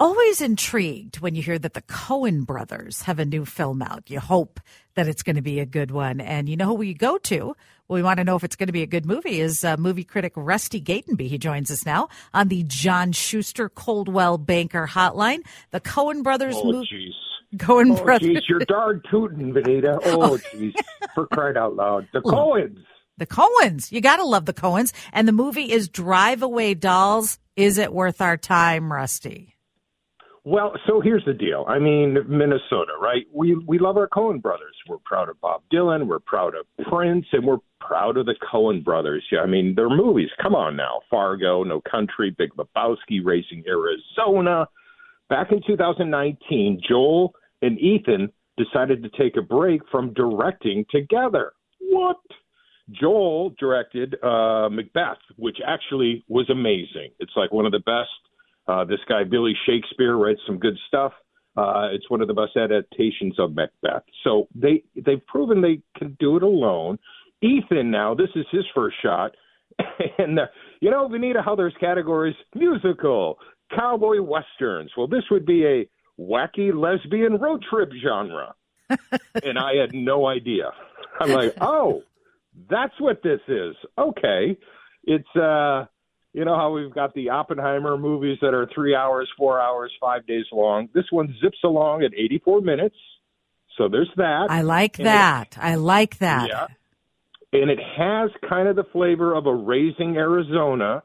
always intrigued when you hear that the Coen brothers have a new film out. You hope that it's going to be a good one. And you know who we go to? We want to know if it's going to be a good movie is uh, movie critic Rusty Gatenby. He joins us now on the John Schuster Coldwell Banker Hotline. The Coen brothers oh, movie. Coen oh, brothers. Jeez, you're darn tootin', Benita. Oh, jeez. For crying out loud. The Coens. The Coens. You got to love the Coens. And the movie is Drive Away Dolls. Is it worth our time, Rusty? Well, so here's the deal. I mean, Minnesota, right? We we love our Coen brothers. We're proud of Bob Dylan. We're proud of Prince, and we're proud of the Coen brothers. Yeah, I mean, their movies. Come on now, Fargo, No Country, Big Lebowski, Raising Arizona. Back in 2019, Joel and Ethan decided to take a break from directing together. What? Joel directed uh, Macbeth, which actually was amazing. It's like one of the best uh, this guy Billy Shakespeare writes some good stuff. Uh, it's one of the best adaptations of Macbeth. So they they've proven they can do it alone. Ethan now this is his first shot, and uh, you know Benita how there's categories musical, cowboy westerns. Well, this would be a wacky lesbian road trip genre, and I had no idea. I'm like, oh, that's what this is. Okay, it's uh you know how we've got the Oppenheimer movies that are three hours, four hours, five days long. This one zips along at 84 minutes. So there's that. I like and that. It, I like that. Yeah. And it has kind of the flavor of a Raising Arizona.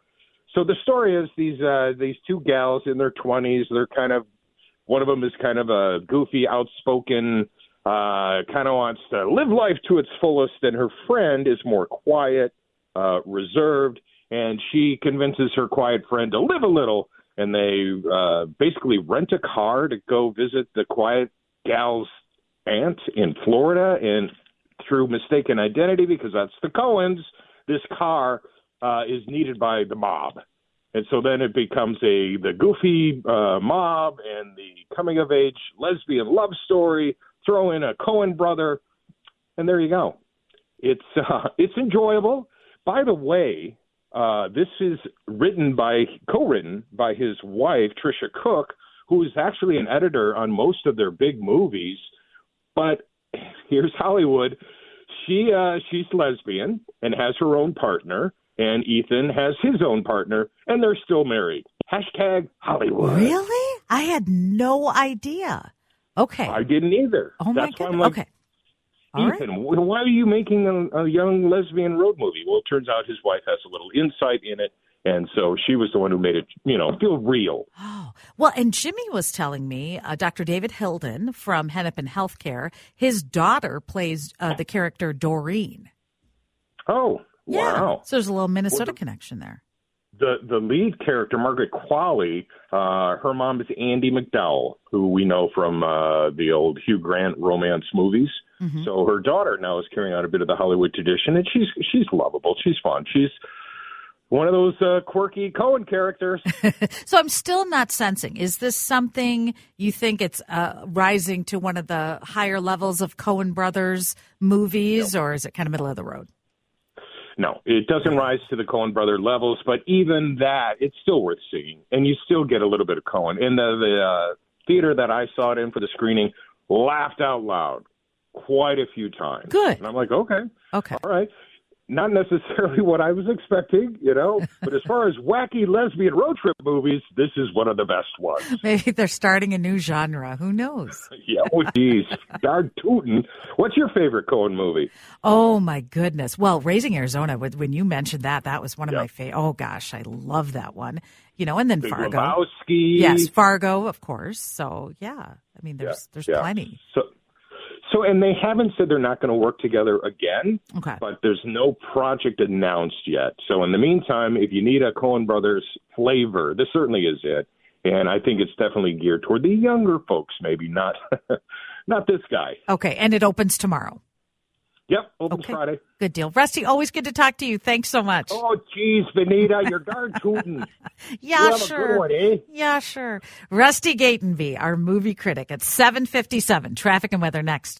So the story is these uh, these two gals in their 20s. They're kind of one of them is kind of a goofy, outspoken, uh, kind of wants to live life to its fullest, and her friend is more quiet, uh, reserved and she convinces her quiet friend to live a little and they uh basically rent a car to go visit the quiet gal's aunt in Florida and through mistaken identity because that's the Coens, this car uh is needed by the mob. And so then it becomes a the goofy uh mob and the coming of age lesbian love story throw in a Coen brother and there you go. It's uh it's enjoyable. By the way uh, this is written by, co-written by his wife Tricia Cooke, who is actually an editor on most of their big movies. But here's Hollywood: she uh, she's lesbian and has her own partner, and Ethan has his own partner, and they're still married. Hashtag Hollywood. Really? I had no idea. Okay. I didn't either. Oh my god. Like, okay. Ethan, right. why are you making a, a young lesbian road movie? Well, it turns out his wife has a little insight in it, and so she was the one who made it, you know, feel real. Oh, well, and Jimmy was telling me, uh, Dr. David Hilden from Hennepin Healthcare, his daughter plays uh, the character Doreen. Oh, yeah. wow. So there's a little Minnesota well, the, connection there the the lead character Margaret Qualley, uh, her mom is Andie MacDowell, who we know from uh, the old Hugh Grant romance movies. Mm-hmm. So her daughter now is carrying out a bit of the Hollywood tradition, and she's she's lovable. She's fun. She's one of those uh, quirky Coen characters. so I'm still not sensing. Is this something you think it's uh, rising to one of the higher levels of Coen Brothers movies, or is it kind of middle of the road? No, it doesn't rise to the Coen brother levels, but even that, it's still worth seeing, and you still get a little bit of Coen. In the, the uh, theater that I saw it in for the screening, laughed out loud quite a few times. Good. And I'm like, okay, okay, all right not necessarily what I was expecting, you know. But as far as wacky lesbian road trip movies, this is one of the best ones. Maybe they're starting a new genre. Who knows? yeah, oh geez, darn tootin'. What's your favorite Coen movie? Oh my goodness! Well, Raising Arizona. When you mentioned that, that was one of yep. my favorite. Oh gosh, I love that one. You know, and then Big Fargo. Lebowski. Yes, Fargo, of course. So yeah, I mean, there's yeah, there's yeah. plenty. So so, and they haven't said they're not going to work together again. Okay. But there's no project announced yet. So, in the meantime, if you need a Coen Brothers flavor, this certainly is it. and I think it's definitely geared toward the younger folks, maybe not not this guy. Okay, and it opens tomorrow. Yep, opens Okay. Friday. Good deal. Rusty, always good to talk to you. Thanks so much. Oh, geez, Benita, your guard tooting. yeah, you have a sure. one, eh? Yeah, sure. Rusty Gatenby, our movie critic at 757. Traffic and weather next.